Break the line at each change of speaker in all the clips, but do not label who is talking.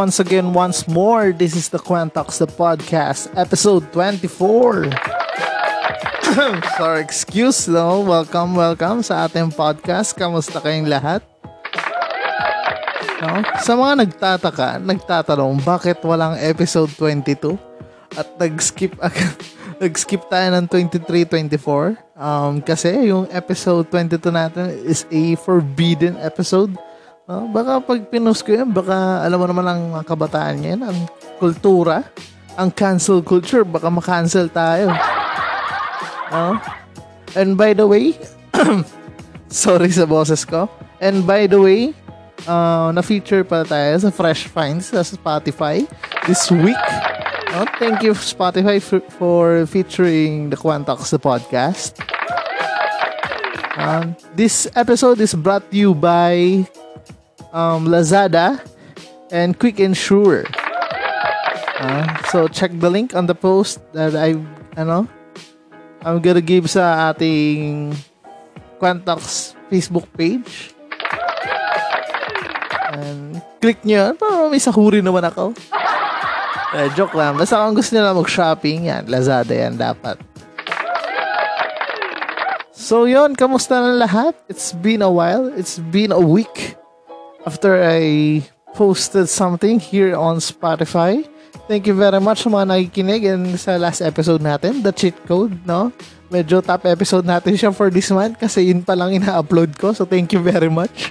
Once again, once more. This is the Quantox, the podcast, episode 24. Sorry, excuse, no? Welcome, welcome sa ating podcast. Kamusta kayong lahat? No? Sa mga nagtataka, nagtatanong, bakit walang episode 22? At nag-skip agad. nag-skip tayo ng 23-24. Um, kasi yung episode 22 natin is a forbidden episode Oh, baka pag pinost ko yan, baka alam mo naman ang mga kabataan yan, ang kultura, ang cancel culture, baka makancel tayo. Oh? And by the way, sorry sa boses ko. And by the way, uh, na-feature pa tayo sa Fresh Finds sa Spotify this week. Oh, thank you Spotify for, for featuring the Quantox podcast. Um, this episode is brought to you by um, Lazada and Quick and Sure. Uh, so check the link on the post that I ano I'm gonna give sa ating Quantox Facebook page. And click nyo yan para may sahuri naman ako. Uh, joke lang. Basta kung gusto nila mag-shopping, yan. Lazada yan dapat. So yon, kamusta na lahat? It's been a while. It's been a week after I posted something here on Spotify. Thank you very much sa mga nakikinig and sa last episode natin, the cheat code, no? Medyo top episode natin siya for this month kasi yun pa lang ina-upload ko. So, thank you very much.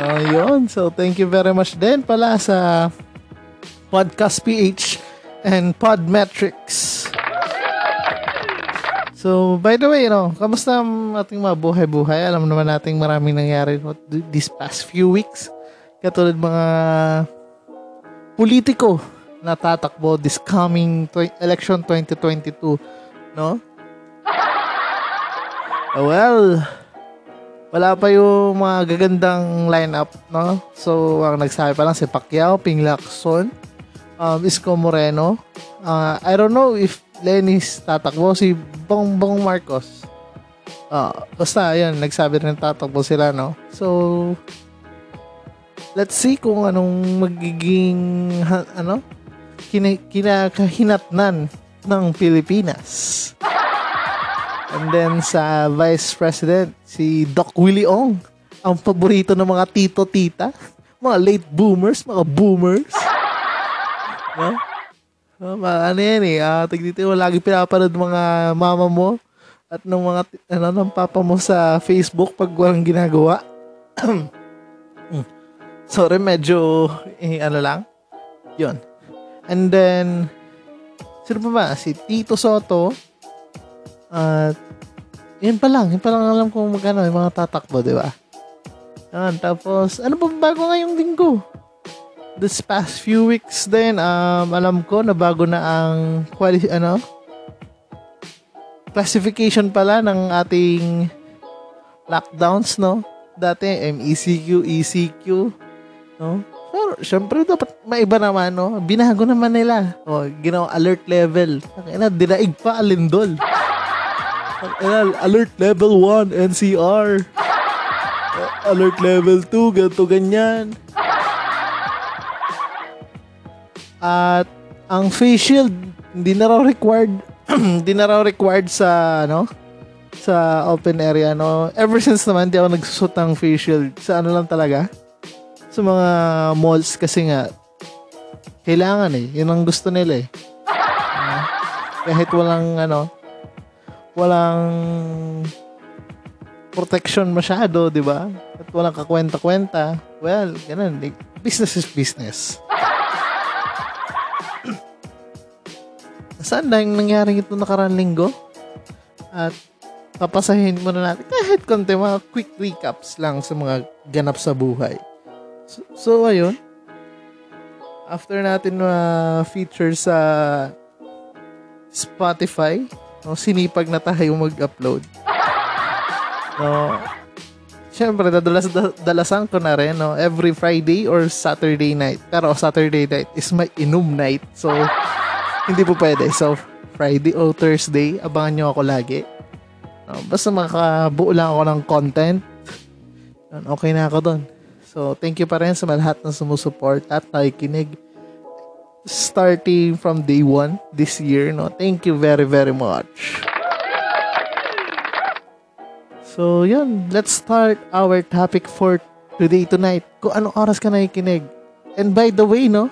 Uh, yun. So, thank you very much din pala sa Podcast PH and Podmetrics. So, by the way, you know, kamusta ang ating mga buhay-buhay? Alam naman nating maraming nangyari this past few weeks. Katulad mga politiko na tatakbo this coming tw- election 2022, no? Well, wala pa yung mga gagandang lineup, no? So, ang nagsabi pa lang si Pacquiao, Ping Lacson, um, Isko Moreno. Uh, I don't know if Lenis tatakbo, si Bongbong Marcos. Uh, basta, yan, nagsabi rin tatakbo sila, no? So, let's see kung anong magiging, ha, ano, kina, kinakahinatnan ng Pilipinas. And then sa Vice President, si Doc Willie Ong, ang paborito ng mga tito-tita, mga late boomers, mga boomers. No? No ano yan eh, uh, dito mo lagi pinapanood mga mama mo at ng mga ano ng papa mo sa Facebook pag walang ginagawa. Sorry, medyo eh, ano lang. 'Yon. And then sino pa ba? Si Tito Soto. At uh, yun pa lang, yun pa lang alam kung magkano yung mga tatakbo, di ba? Yan, tapos, ano pa bago ngayong linggo? This past few weeks din, um, alam ko na bago na ang quali- ano, classification pala ng ating lockdowns, no? Dati, MECQ, ECQ, no? Pero, syempre, dapat maiba naman, no? Binago naman nila. O, ginawa alert level. Ina, dinaig pa alindol. Alert level 1, NCR. Alert level 2, ganito, ganyan. At, ang face shield, hindi na raw required hindi na raw required sa ano sa open area no? Ever since naman di ako nagsusot ng face shield. Sa ano lang talaga? Sa mga malls kasi nga kailangan eh. Yun ang gusto nila eh. Uh, kahit walang ano walang protection masyado di ba? At walang kakwenta-kwenta. Well ganun. Business is business saan na yung nangyaring ito nakarang linggo? At papasahin muna natin kahit konti mga quick recaps lang sa mga ganap sa buhay. So, so ayun. After natin uh, feature sa Spotify, no, sinipag na tayo mag-upload. No, Siyempre, dadalas, dalasan ko na rin, no? Every Friday or Saturday night. Pero Saturday night is my inum night. So, hindi po pwede. So, Friday o Thursday, abangan nyo ako lagi. No? Basta makabuo lang ako ng content. Okay na ako doon. So, thank you pa rin sa lahat na sumusuport at nakikinig. Starting from day one this year, no? Thank you very, very much. So, yun. Let's start our topic for today, tonight. Kung anong oras ka nakikinig. And by the way, no,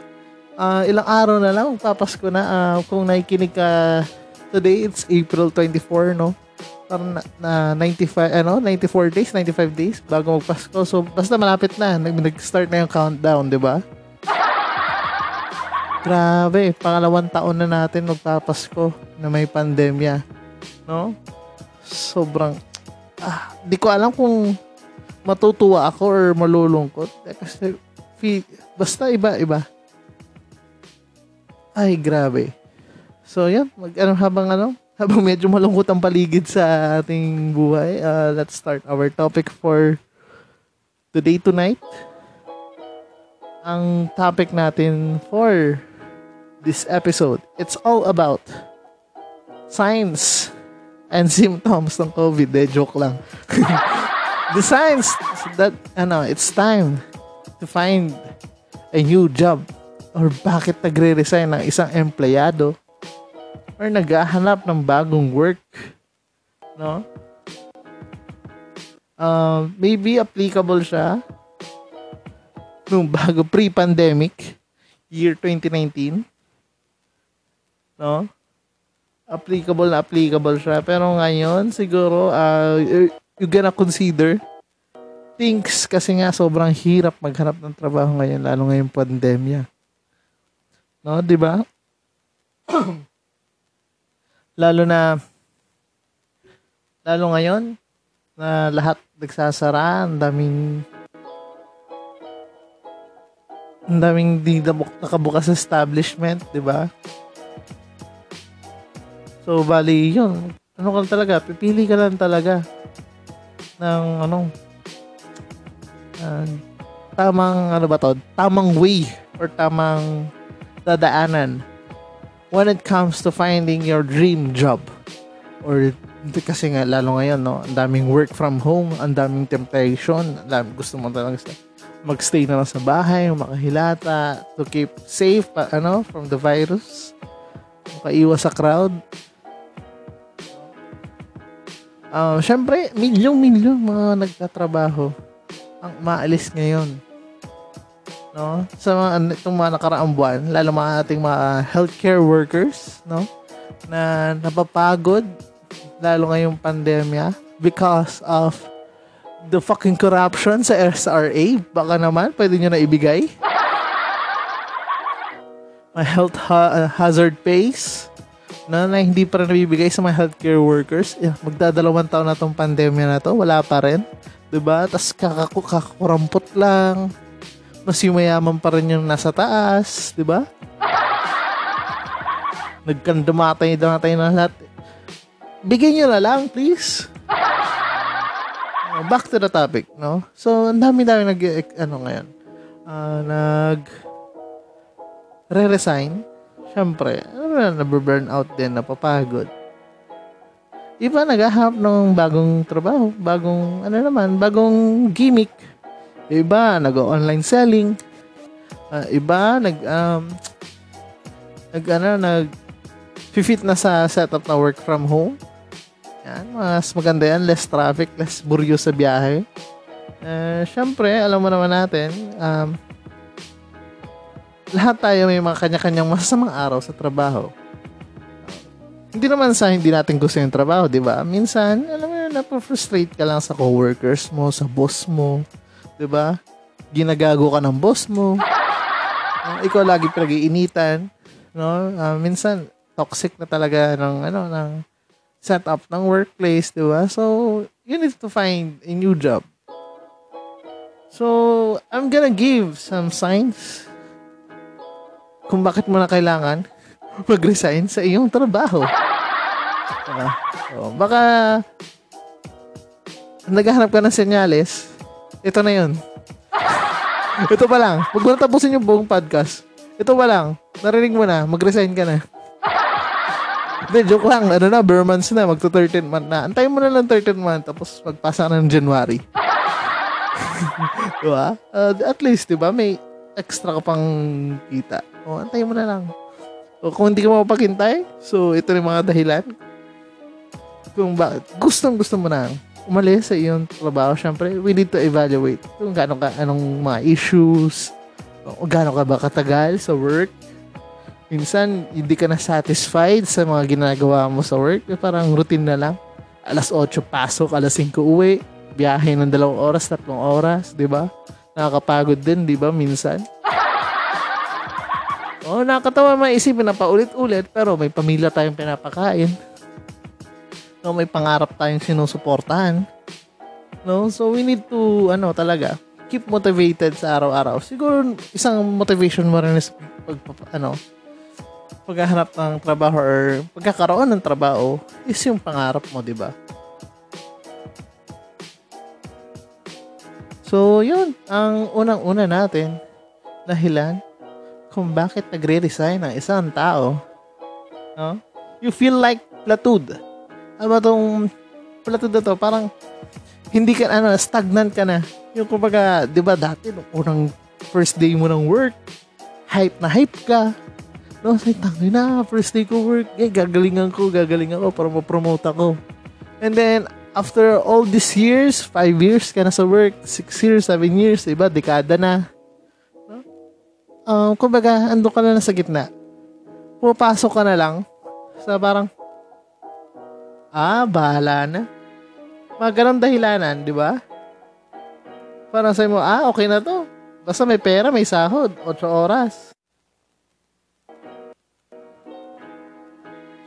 uh, ilang araw na lang, papasko na. Uh, kung nakikinig ka today, it's April 24, no? Parang na, na 95, ano, 94 days, 95 days bago magpasko. So, basta malapit na. Nag-start na yung countdown, di ba? Grabe, pangalawang taon na natin magpapasko na may pandemya. No? Sobrang ah, di ko alam kung matutuwa ako or malulungkot. Eh, kasi, feel, basta iba-iba. Ay, grabe. So, yan. Mag, ano, habang ano, habang medyo malungkot ang paligid sa ating buhay, uh, let's start our topic for today tonight. Ang topic natin for this episode, it's all about science and symptoms ng COVID. De, joke lang. the signs that, ano, it's time to find a new job or bakit nagre-resign ng isang empleyado or naghahanap ng bagong work. No? Uh, maybe applicable siya nung bago pre-pandemic year 2019. No? applicable na applicable siya. Pero ngayon, siguro, uh, you gonna consider things kasi nga sobrang hirap maghanap ng trabaho ngayon, lalo ngayong pandemya. No, di ba? lalo na lalo ngayon na lahat nagsasara, ang daming ang daming di nakabukas establishment, di ba? So, bali, yun. Ano ka talaga? Pipili ka lang talaga ng ano uh, tamang ano ba to? Tamang way or tamang dadaanan when it comes to finding your dream job. Or kasi nga lalo ngayon no, ang daming work from home, ang daming temptation, ang daming gusto mo talaga sa magstay na lang sa bahay, makahilata, to keep safe, pa, ano, from the virus, makaiwas sa crowd. Uh, Siyempre, milyong-milyong mga nagtatrabaho ang maalis ngayon. No? Sa mga, itong mga nakaraang buwan, lalo mga ating mga healthcare workers, no? Na napapagod, lalo ngayong pandemya, because of the fucking corruption sa SRA. Baka naman, pwede nyo na ibigay. My health ha- hazard pays na, na hindi pa rin nabibigay sa mga healthcare workers. Yeah, magdadalawang taon na tong pandemya na to, wala pa rin. 'Di ba? Tapos kakaku kakurampot lang. Mas yumayaman pa rin yung nasa taas, 'di ba? Nagkandamatay damatay na lahat. Bigyan niyo na lang, please. Uh, back to the topic, no? So, ang dami-dami nag ano ngayon. Uh, nag re-resign syempre, ano na, nababurn out din, napapagod. Iba naghahanap ng bagong trabaho, bagong, ano naman, bagong gimmick. Iba, nag-online selling. Uh, iba, nag, um, nag, ano, nag, fit na sa setup na work from home. Yan, mas maganda yan, less traffic, less buryo sa biyahe. Uh, Siyempre, alam mo naman natin, um, lahat tayo may mga kanya-kanyang masasamang araw sa trabaho. Hindi naman sa hindi natin gusto yung trabaho, di ba? Minsan, alam mo yun, napafrustrate ka lang sa coworkers mo, sa boss mo, di ba? Ginagago ka ng boss mo. Uh, ikaw lagi pinag-iinitan. No? Uh, minsan, toxic na talaga ng ano ng setup ng workplace, di ba? So, you need to find a new job. So, I'm gonna give some signs kung bakit mo na kailangan mag-resign sa iyong trabaho. Diba? So, baka naghahanap ka ng senyales, ito na yun. ito pa lang. Huwag mo tapusin yung buong podcast. Ito pa lang. Narinig mo na. Mag-resign ka na. Hindi, joke lang. Ano na, bare months na. Magto 13 month na. Antayin mo na lang 13 month. Tapos magpasa na ng January. diba? Uh, at least, diba? May extra ka pang kita. O, antayin mo na lang. O, kung hindi ka mapaghintay, so ito yung mga dahilan. Kung ba, gustong gusto mo na umalis sa iyong trabaho, syempre, we need to evaluate kung gaano ka, anong mga issues, gaano ka ba katagal sa work. Minsan, hindi ka na satisfied sa mga ginagawa mo sa work. Parang routine na lang. Alas 8 pasok, alas 5 uwi. Biyahe ng dalawang oras, tatlong oras, di ba? Nakakapagod din, di ba, minsan? Oh, nakakatawa maisipin na paulit-ulit, pero may pamilya tayong pinapakain. No, may pangarap tayong sinusuportahan. No, so we need to ano talaga, keep motivated sa araw-araw. Siguro isang motivation mo rin is pag, ano, paghahanap ng trabaho or pagkakaroon ng trabaho is yung pangarap mo, di ba? So, yun. Ang unang-una natin, dahilan kung bakit nagre-resign ang isang tao. No? You feel like platud. Ano ba itong platud na to? Parang hindi ka, ano, stagnant ka na. Yung kumbaga, di ba dati, nung unang first day mo ng work, hype na hype ka. No, say, tangi na, first day ko work, eh, gagalingan ko, gagalingan ko para ma-promote ako. And then, after all these years, five years ka na sa work, six years, seven years, iba, dekada na. No? Um, kumbaga, ando ka na sa gitna. Pupasok ka na lang sa parang, ah, bahala na. Mga ganang dahilanan, di ba? Parang sa'yo mo, ah, okay na to. Basta may pera, may sahod, 8 oras.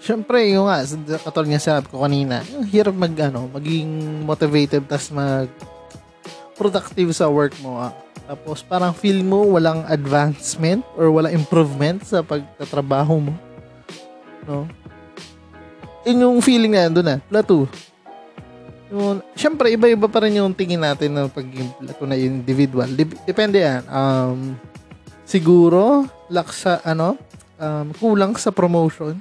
Siyempre, yung nga, katulad nga sabi ko kanina, yung hirap mag, ano, maging motivated tas mag productive sa work mo. Ah. Tapos parang feel mo walang advancement or walang improvement sa pagtatrabaho mo. No? Yun yung feeling na doon na, plateau. Yung, syempre, iba-iba pa rin yung tingin natin ng pag plateau na individual. Dep- depende yan. Um, siguro, laksa, ano, um, kulang sa promotion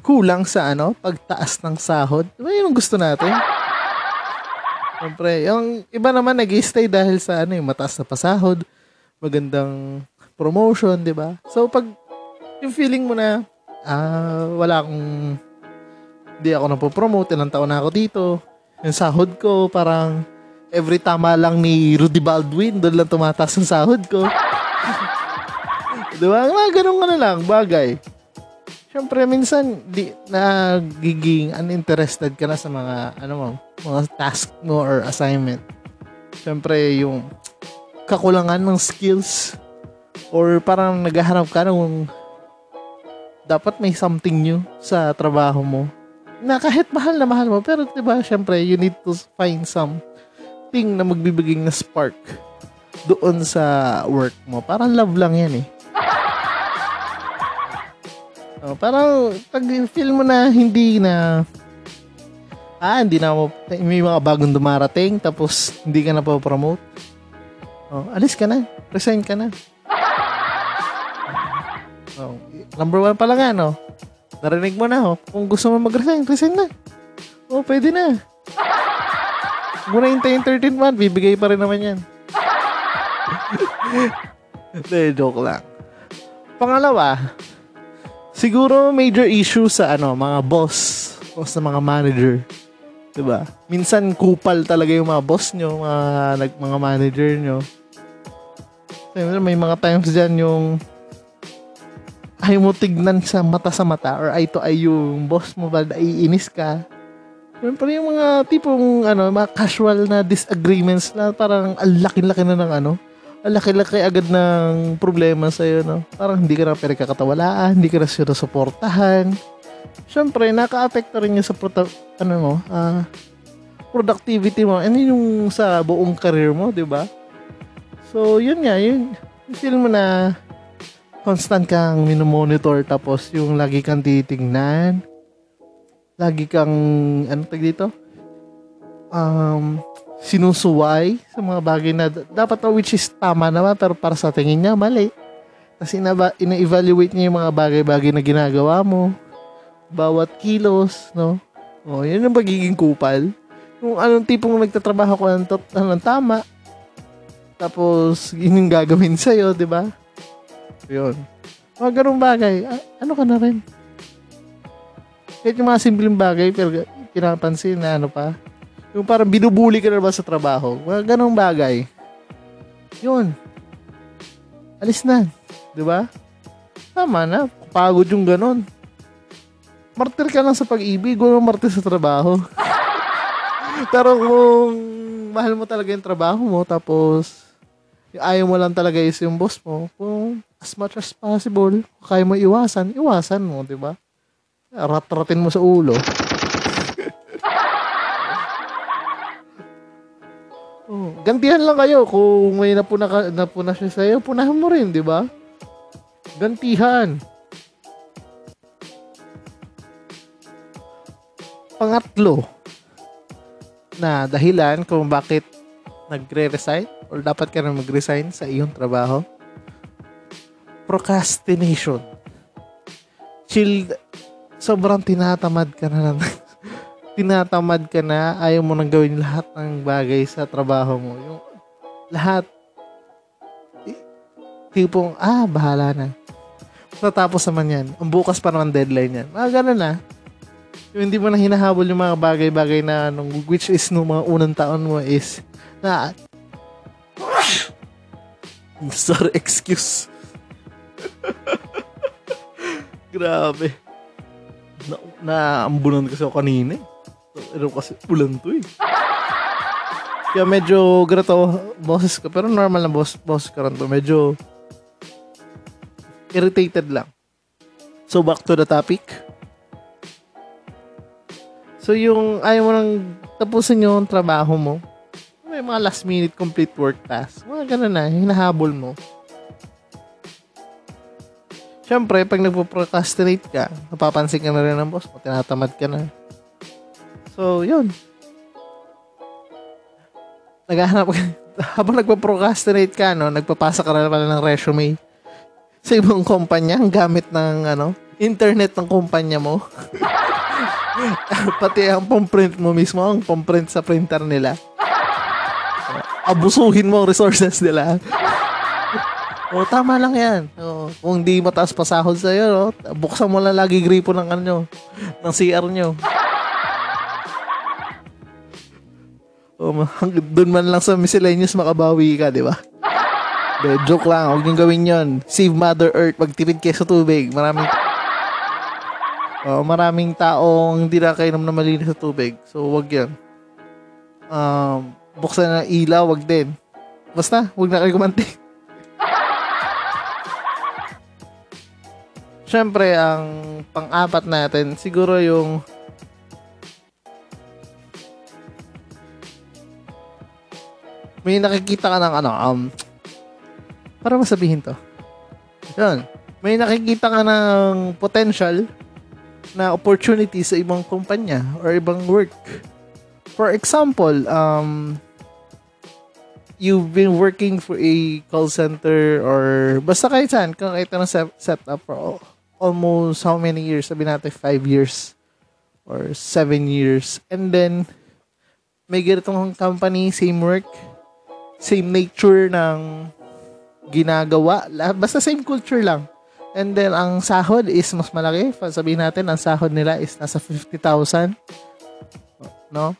kulang sa ano, pagtaas ng sahod. Di ba yun ang gusto natin? Siyempre, yung iba naman nag stay dahil sa ano, yung mataas na pasahod, magandang promotion, di ba? So, pag yung feeling mo na, ah, wala akong, hindi ako napopromote, ilang taon na ako dito, yung sahod ko, parang, every tama lang ni Rudy Baldwin, doon lang tumataas ang sahod ko. di ba? Mga ganun ka na lang, bagay. Siyempre, minsan, di, nagiging uninterested ka na sa mga, ano mo, mga task mo or assignment. Siyempre, yung kakulangan ng skills or parang naghahanap ka ng dapat may something new sa trabaho mo na kahit mahal na mahal mo pero 'di ba syempre you need to find some thing na magbibigay na spark doon sa work mo parang love lang yan eh Oh, parang pag feel mo na hindi na ah, hindi na mo may mga bagong dumarating tapos hindi ka na pa promote. Oh, alis ka na. Resign ka na. Oh, number one pa lang ano. Narinig mo na, oh. Kung gusto mo mag-resign, resign na. Oh, pwede na. Muna hintayin 13 month, bibigay pa rin naman yan. Hindi, joke lang. Pangalawa, Siguro major issue sa ano, mga boss o sa mga manager. 'Di ba? Minsan kupal talaga yung mga boss nyo, mga like, mga manager nyo. Siyempre, may mga times diyan yung ayaw mo tignan sa mata sa mata or eye to eye yung boss mo ba naiinis ka. Siyempre yung mga tipong ano, mga casual na disagreements na parang ang laki-laki na ng ano, ang laki-laki agad ng problema sa'yo, no? Parang hindi ka na pinagkakatawalaan, hindi ka na sinusuportahan. Siyempre, naka-apekto rin yun sa prota- ano mo, ah, productivity mo. And yung sa buong career mo, di ba? So, yun nga, yun, feel mo na constant kang minomonitor tapos yung lagi kang titingnan. Lagi kang, ano tag dito? Um, sinusuway sa mga bagay na dapat na which is tama naman pero para sa tingin niya mali. Kasi ina- ina-evaluate niya yung mga bagay-bagay na ginagawa mo. Bawat kilos, no? O, yun ang pagiging kupal. Kung anong tipong nagtatrabaho ko ng, tot- ng tama, tapos yun yung gagawin sa'yo, di ba? Yun. Mga ganung bagay, ano ka na rin? Kahit yung mga simpleng bagay, pero pinapansin na ano pa, yung parang binubuli ka na ba sa trabaho, mga ganung bagay. Yun. Alis na. Di ba? Tama na. Pagod yung ganon. Martir ka lang sa pag-ibig, walang martir sa trabaho. Pero kung mahal mo talaga yung trabaho mo, tapos ayaw mo lang talaga is yung boss mo, kung as much as possible, kaya mo iwasan, iwasan mo, di ba? Rat-ratin mo sa ulo. oh, gantihan lang kayo kung may napuna, ka, napuna siya sa'yo, punahan mo rin, di ba? Gantihan. Pangatlo, na dahilan kung bakit nagre-resign or dapat ka na mag-resign sa iyong trabaho. Procrastination. Chill, sobrang tinatamad ka na lang. tinatamad ka na, ayaw mo nang gawin lahat ng bagay sa trabaho mo. Yung lahat, tipong, ah, bahala na. Natapos naman yan. Ang bukas pa naman deadline yan. Mga ganun na. Yung hindi mo na hinahabol yung mga bagay-bagay na nung which is nung mga unang taon mo is na sorry excuse grabe na, naambunan kasi ako kanina eh. Kasi ulan to eh. Kaya medyo grato boses ko. Pero normal na boss, boss ko rin to. Medyo irritated lang. So back to the topic. So yung ayaw mo nang tapusin yung trabaho mo, may mga last minute complete work task. Mga ganun na, hinahabol mo. Siyempre, pag nagpo-procrastinate ka, napapansin ka na rin ng boss mo, tinatamad ka na. So, yun. Naghahanap ka, habang nagpo-procrastinate ka, no, nagpapasa ka na pala ng resume sa ibang kumpanya, ang gamit ng, ano, internet ng kumpanya mo. Pati ang pamprint mo mismo, ang pamprint sa printer nila. Abusuhin mo ang resources nila. O, tama lang yan. O, kung di mataas pa sahod sa'yo, no, buksan mo lang lagi gripo ng ano, ng CR nyo. O, hanggang doon man lang sa miscellaneous makabawi ka, di ba? De, joke lang, huwag niyong gawin yon. Save Mother Earth, magtipid kayo sa tubig. Maraming Oh, maraming taong hindi nakainom na malinis sa tubig. So, wag yan. Um, buksan na ilaw, wag din. Basta, wag na kayo kumanti. Siyempre, ang pang-apat natin, siguro yung may nakikita ka ng ano, um, para masabihin to. Yun. May nakikita ka ng potential na opportunity sa ibang kumpanya or ibang work. For example, um, you've been working for a call center or basta kahit saan, kung kahit anong set, setup for al- almost how many years? Sabi natin, five years or seven years. And then, may ganitong company, same work, same nature ng ginagawa. Basta same culture lang. And then, ang sahod is mas malaki. Sabihin natin, ang sahod nila is nasa 50,000. No?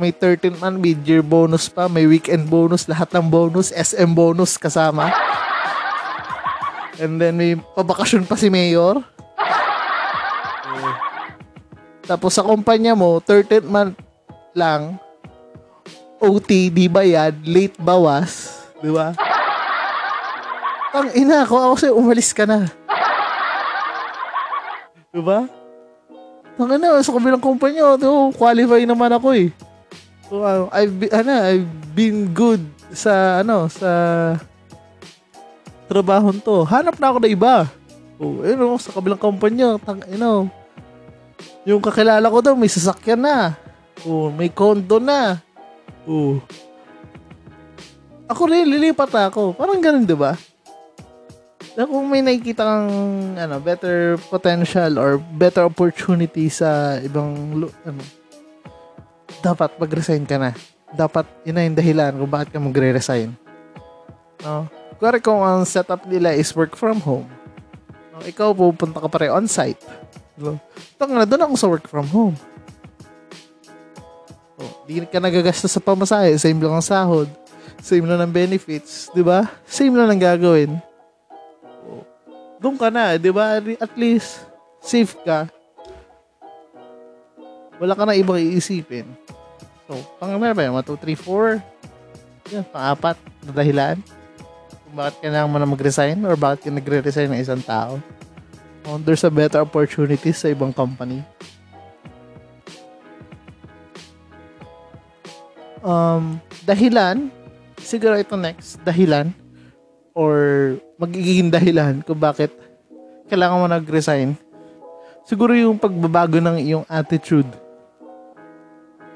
May 13 man mid-year bonus pa, may weekend bonus, lahat ng bonus, SM bonus kasama. And then, may pabakasyon pa si Mayor. Tapos sa kumpanya mo, 13 month lang, OT, di bayad, late bawas, di ba? Tang ina ko, ako sa'yo, umalis ka na. diba? Tang ina, sa kabilang kumpanya, oh, qualify naman ako eh. So, uh, I've been, ano, I've been good sa, ano, sa trabaho to. Hanap na ako na iba. Oh, you know, sa kabilang kumpanya, tang, you know, yung kakilala ko daw, may sasakyan na. Oh, may condo na. Oh. Ako rin, lilipat ako. Parang ganun, di ba? na kung may nakikita kang ano, better potential or better opportunity sa ibang ano, dapat mag-resign ka na. Dapat yun na yung dahilan kung bakit ka magre-resign. No? Kung kung ang setup nila is work from home, no, ikaw pupunta ka pa rin on-site. No? Tanga na, doon ako sa work from home. Oh, di ka nagagastos sa pamasahe, same lang ang sahod, same lang ang benefits, di ba? Same lang ang gagawin doon ka na, 'di ba? At least safe ka. Wala ka na ibang iisipin. So, pang meron pa yun, 1, 2, 3, 4. Yan, pang-apat na dahilan. Bakit kailangan mo na mag-resign or bakit ka nagre-resign ng isang tao. Oh, there's a better opportunities sa ibang company. Um, dahilan, siguro ito next, dahilan, or magiging dahilan kung bakit kailangan mo nag-resign, siguro yung pagbabago ng iyong attitude.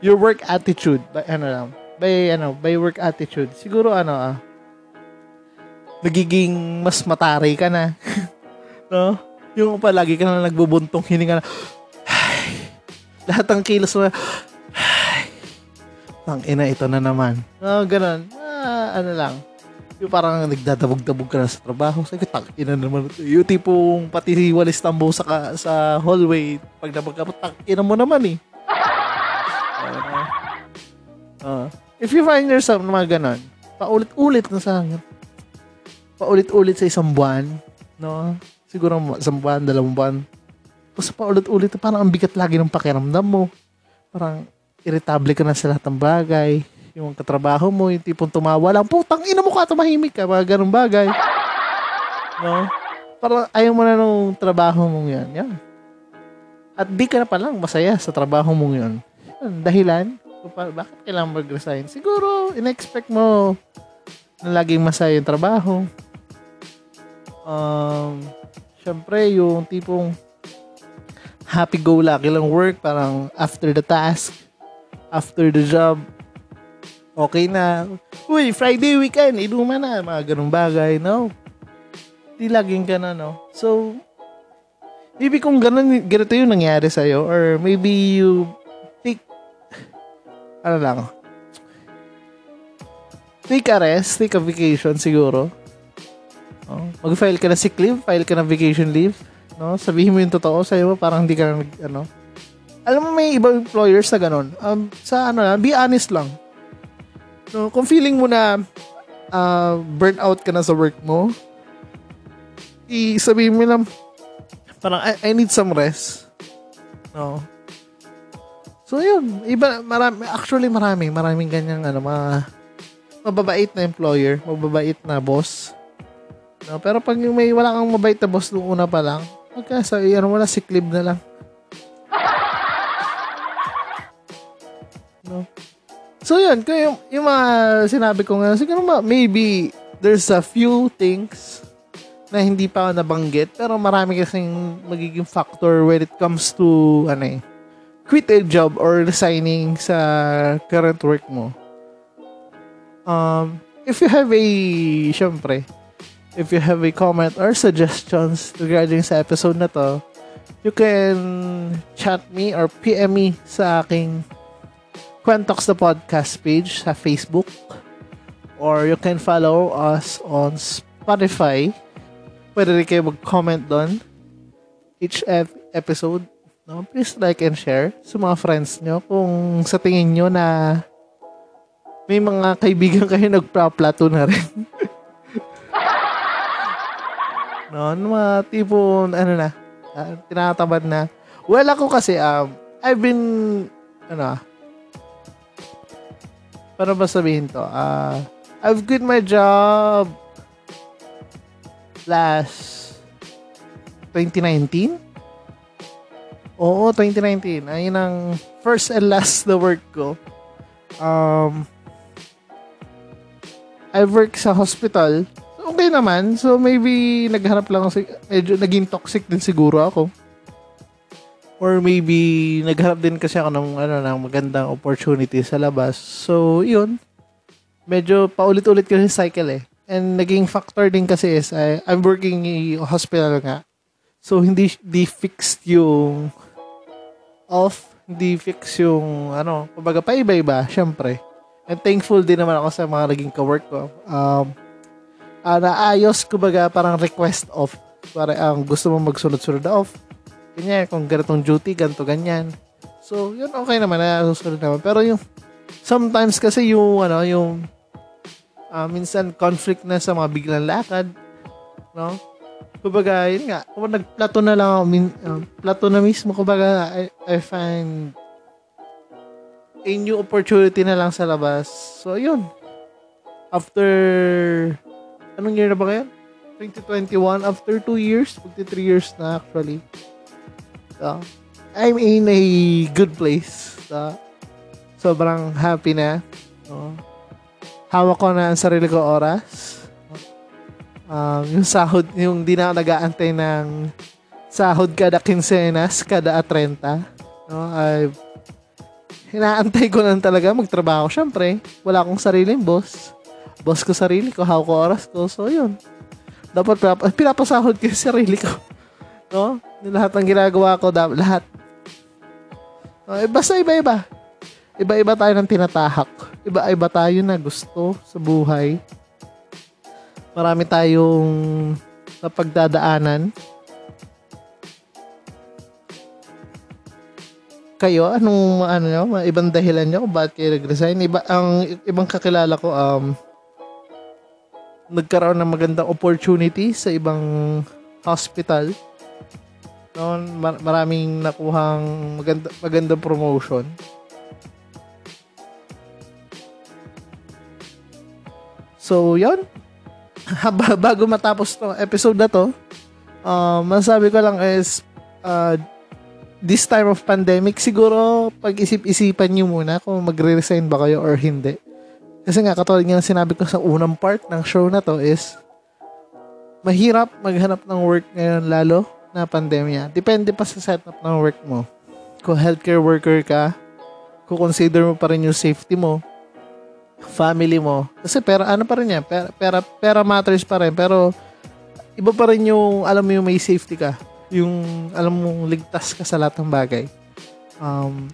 Your work attitude. By, ano lang, by, ano, by work attitude. Siguro, ano, ah, nagiging mas matari ka na. no? Yung palagi ka na nagbubuntong hininga na, ay, lahat ng kilos mo, ay, ang ina, ito na naman. No, ganun. Ah, ano lang yung parang nagdadabog-dabog ka na sa trabaho. Sabi ko, ina naman. Yung tipong pati walis tambo sa, ka, sa hallway. Pag nabag ka, ina mo naman eh. Uh, uh, if you find yourself na mga ganon, paulit-ulit na sa paulit-ulit sa isang buwan, no? Siguro isang buwan, dalawang buwan. Tapos paulit-ulit, parang ang bigat lagi ng pakiramdam mo. Parang irritable ka na sa lahat ng bagay yung katrabaho mo, yung tipong tumawa lang, putang ina mo ka, tumahimik ka, mga ganun bagay. No? Para ayaw mo na nung trabaho mong yan. Yan. At di ka na palang masaya sa trabaho mong yan. yan dahilan, bakit kailangan mag-resign? Siguro, in-expect mo na laging masaya yung trabaho. Um, Siyempre, yung tipong happy-go-lucky lang work, parang after the task, after the job, okay na. Uy, Friday weekend, inuman na. Mga ganung bagay, no? Di laging ganun, no? So, maybe kung ganun, ganito yung nangyari sa'yo, or maybe you take, ano lang, take a rest, take a vacation siguro. Oh, mag-file ka na sick leave, file ka na vacation leave. No? Sabihin mo yung totoo sa'yo, parang hindi ka na, ano. Alam mo, may ibang employers na ganun. Um, sa ano lang, be honest lang No, kung feeling mo na uh, burnt out ka na sa work mo, i-sabihin mo lang, parang, I, I need some rest. No. So, yun. Iba, marami, actually, marami. Maraming ganyang, ano, mga, mababait na employer, mababait na boss. No, pero pag may wala kang mabait na boss nung una pa lang, okay, so, ano mo na, leave na lang. No. So yun, yung, yung mga sinabi ko nga, siguro ma, maybe there's a few things na hindi pa nabanggit, pero marami kasing magiging factor when it comes to, ano eh, quit a job or resigning sa current work mo. Um, if you have a, syempre, if you have a comment or suggestions regarding sa episode na to, you can chat me or PM me sa aking Quentox the podcast page sa Facebook or you can follow us on Spotify. Pwede rin kayo mag-comment doon each episode. No? Please like and share sa mga friends nyo kung sa tingin nyo na may mga kaibigan kayo nagpa-plato na rin. No, mga tipo, ano na, uh, tinatamad na. Well, ako kasi, um, I've been, ano, para ba sabihin to? Uh, I've quit my job. last 2019. Oo, 2019. Ayun ang first and last na work ko. Um, I work sa hospital. Okay naman. So, maybe naghanap lang ako. Medyo naging toxic din siguro ako. Or maybe naghanap din kasi ako ng, ano, ng magandang opportunity sa labas. So, yun. Medyo paulit-ulit kasi cycle eh. And naging factor din kasi is I, I'm working in hospital nga. So, hindi, di fixed yung off, hindi fix yung, ano, kumbaga pa iba-iba, syempre. And thankful din naman ako sa mga naging ka-work ko. Um, uh, naayos, kumbaga, parang request off. Para ang um, gusto mo magsunod-sunod na off. Ganyan, kung ganitong duty, ganito, ganyan. So, yun okay naman, na susunod naman. Pero yung, sometimes kasi yung, ano, yung, uh, minsan conflict na sa mga biglang lakad, no? Kumbaga, yun nga, kung nagplato na lang ako, min, uh, plato na mismo, kumbaga, I, I find a new opportunity na lang sa labas. So, yun. After, anong year na ba ngayon? 2021, after 2 years, 23 years na actually. So, I'm in a good place. So, sobrang happy na. So, hawak ko na ang sarili ko oras. Um, yung sahod, yung di na nag-aantay ng sahod kada quincenas, kada 30. No, ay hinaantay ko lang talaga magtrabaho. Syempre, wala akong sariling boss. Boss ko sarili ko, hawak ko oras ko. So, yun. Dapat pinap- pinapasahod ko yung sarili ko. No? Lahat ng ginagawa ko, lahat. No, eh, basta iba-iba. Iba-iba tayo ng tinatahak. Iba-iba tayo na gusto sa buhay marami tayong napagdadaanan. Kayo, anong ano nyo, ibang dahilan nyo kung bakit kayo nag-resign? Iba, ang ibang kakilala ko, um, nagkaroon ng magandang opportunity sa ibang hospital. No, mar- maraming nakuhang maganda, magandang promotion. So, yon bago matapos to episode na to, uh, masabi ko lang is uh, this time of pandemic, siguro pag-isip-isipan nyo muna kung magre-resign ba kayo or hindi. Kasi nga, katulad nga sinabi ko sa unang part ng show na to is mahirap maghanap ng work ngayon lalo na pandemya. Depende pa sa setup ng work mo. Kung healthcare worker ka, kung consider mo pa rin yung safety mo, family mo. Kasi pera, ano pa rin yan, pera, pera, pera matters pa rin. Pero, iba pa rin yung, alam mo yung may safety ka. Yung, alam mong ligtas ka sa lahat ng bagay. Um,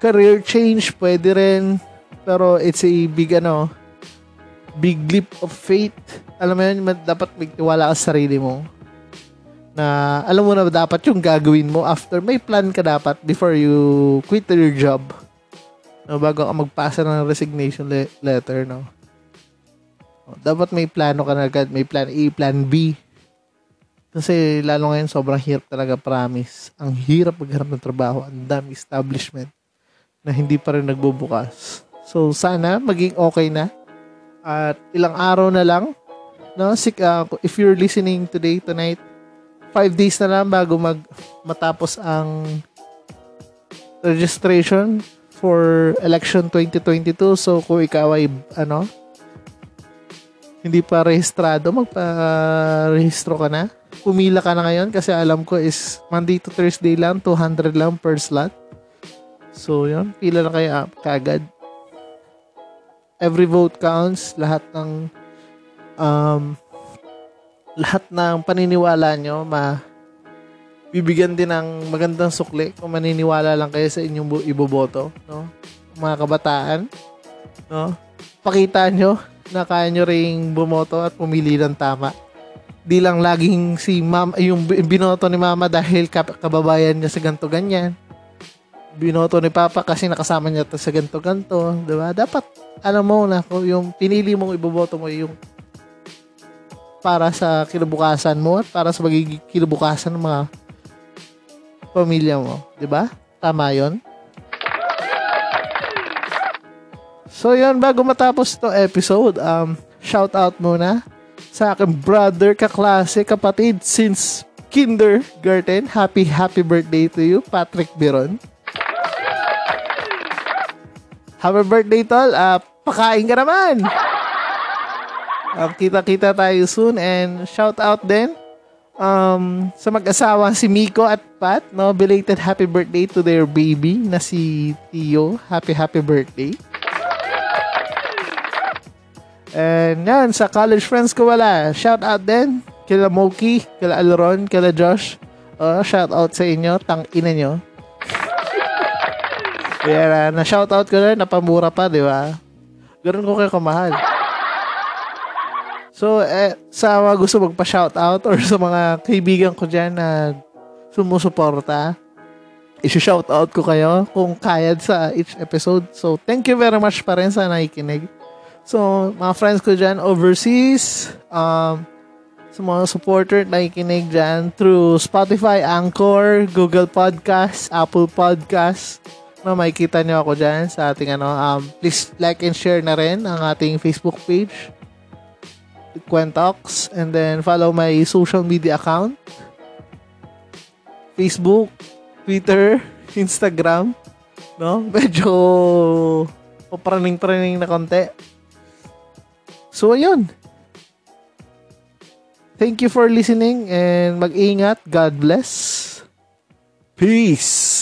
career change, pwede rin. Pero, it's a big, ano, big leap of faith. Alam mo yun, dapat magtiwala ka sa sarili mo. Na, alam mo na dapat yung gagawin mo after may plan ka dapat before you quit your job no, bago ka magpasa ng resignation le- letter, no? Dapat may plano ka na agad. May plan A, plan B. Kasi lalo ngayon, sobrang hirap talaga, promise. Ang hirap magharap ng trabaho. Ang dami establishment na hindi pa rin nagbubukas. So, sana maging okay na. At ilang araw na lang. No? Sik, uh, if you're listening today, tonight, five days na lang bago mag matapos ang registration for election 2022. So, kung ikaw ay, ano, hindi pa rehistrado, magpa-rehistro ka na. Pumila ka na ngayon kasi alam ko is Monday to Thursday lang, 200 lang per slot. So, yun, pila na kayo uh, kagad. Every vote counts. Lahat ng um, lahat ng paniniwala nyo, ma bibigyan din ng magandang sukli kung maniniwala lang kayo sa inyong iboboto, no? Mga kabataan, no? Pakita nyo na kaya nyo ring bumoto at pumili ng tama. Di lang laging si mama, yung binoto ni mama dahil kababayan niya sa ganto ganyan. Binoto ni papa kasi nakasama niya to sa ganto ganto, 'di ba? Dapat alam mo na kung yung pinili mong iboboto mo yung para sa kinabukasan mo at para sa magiging kinabukasan ng mga pamilya mo. Di ba? Tama yon. So, yun, bago matapos to episode, um, shout out muna sa aking brother, kaklase, kapatid since kindergarten. Happy, happy birthday to you, Patrick Biron. Happy birthday, tol. Uh, pakain ka naman. Uh, kita-kita tayo soon and shout out din um, sa mag-asawa si Miko at Pat, no, belated happy birthday to their baby na si Tio. Happy, happy birthday. And yan, sa college friends ko wala. Shout out din kila Moki, kila Alron, kila Josh. Uh, shout out sa inyo, tang ina nyo. Kaya na shout out ko na, napamura pa, di ba? Ganun ko kayo kamahal. So, eh, sa mga gusto magpa-shout out or sa mga kaibigan ko dyan na sumusuporta, isi-shout out ko kayo kung kaya sa each episode. So, thank you very much pa rin sa nakikinig. So, mga friends ko dyan overseas, um, sa mga supporter na nakikinig dyan through Spotify, Anchor, Google Podcast, Apple Podcast, no, makikita nyo ako dyan sa ating ano, um, please like and share na rin ang ating Facebook page, Quentox, and then follow my social media account, Facebook, Twitter, Instagram, no? Medyo papraning-praning na konti. So, ayun. Thank you for listening and mag-ingat. God bless. Peace.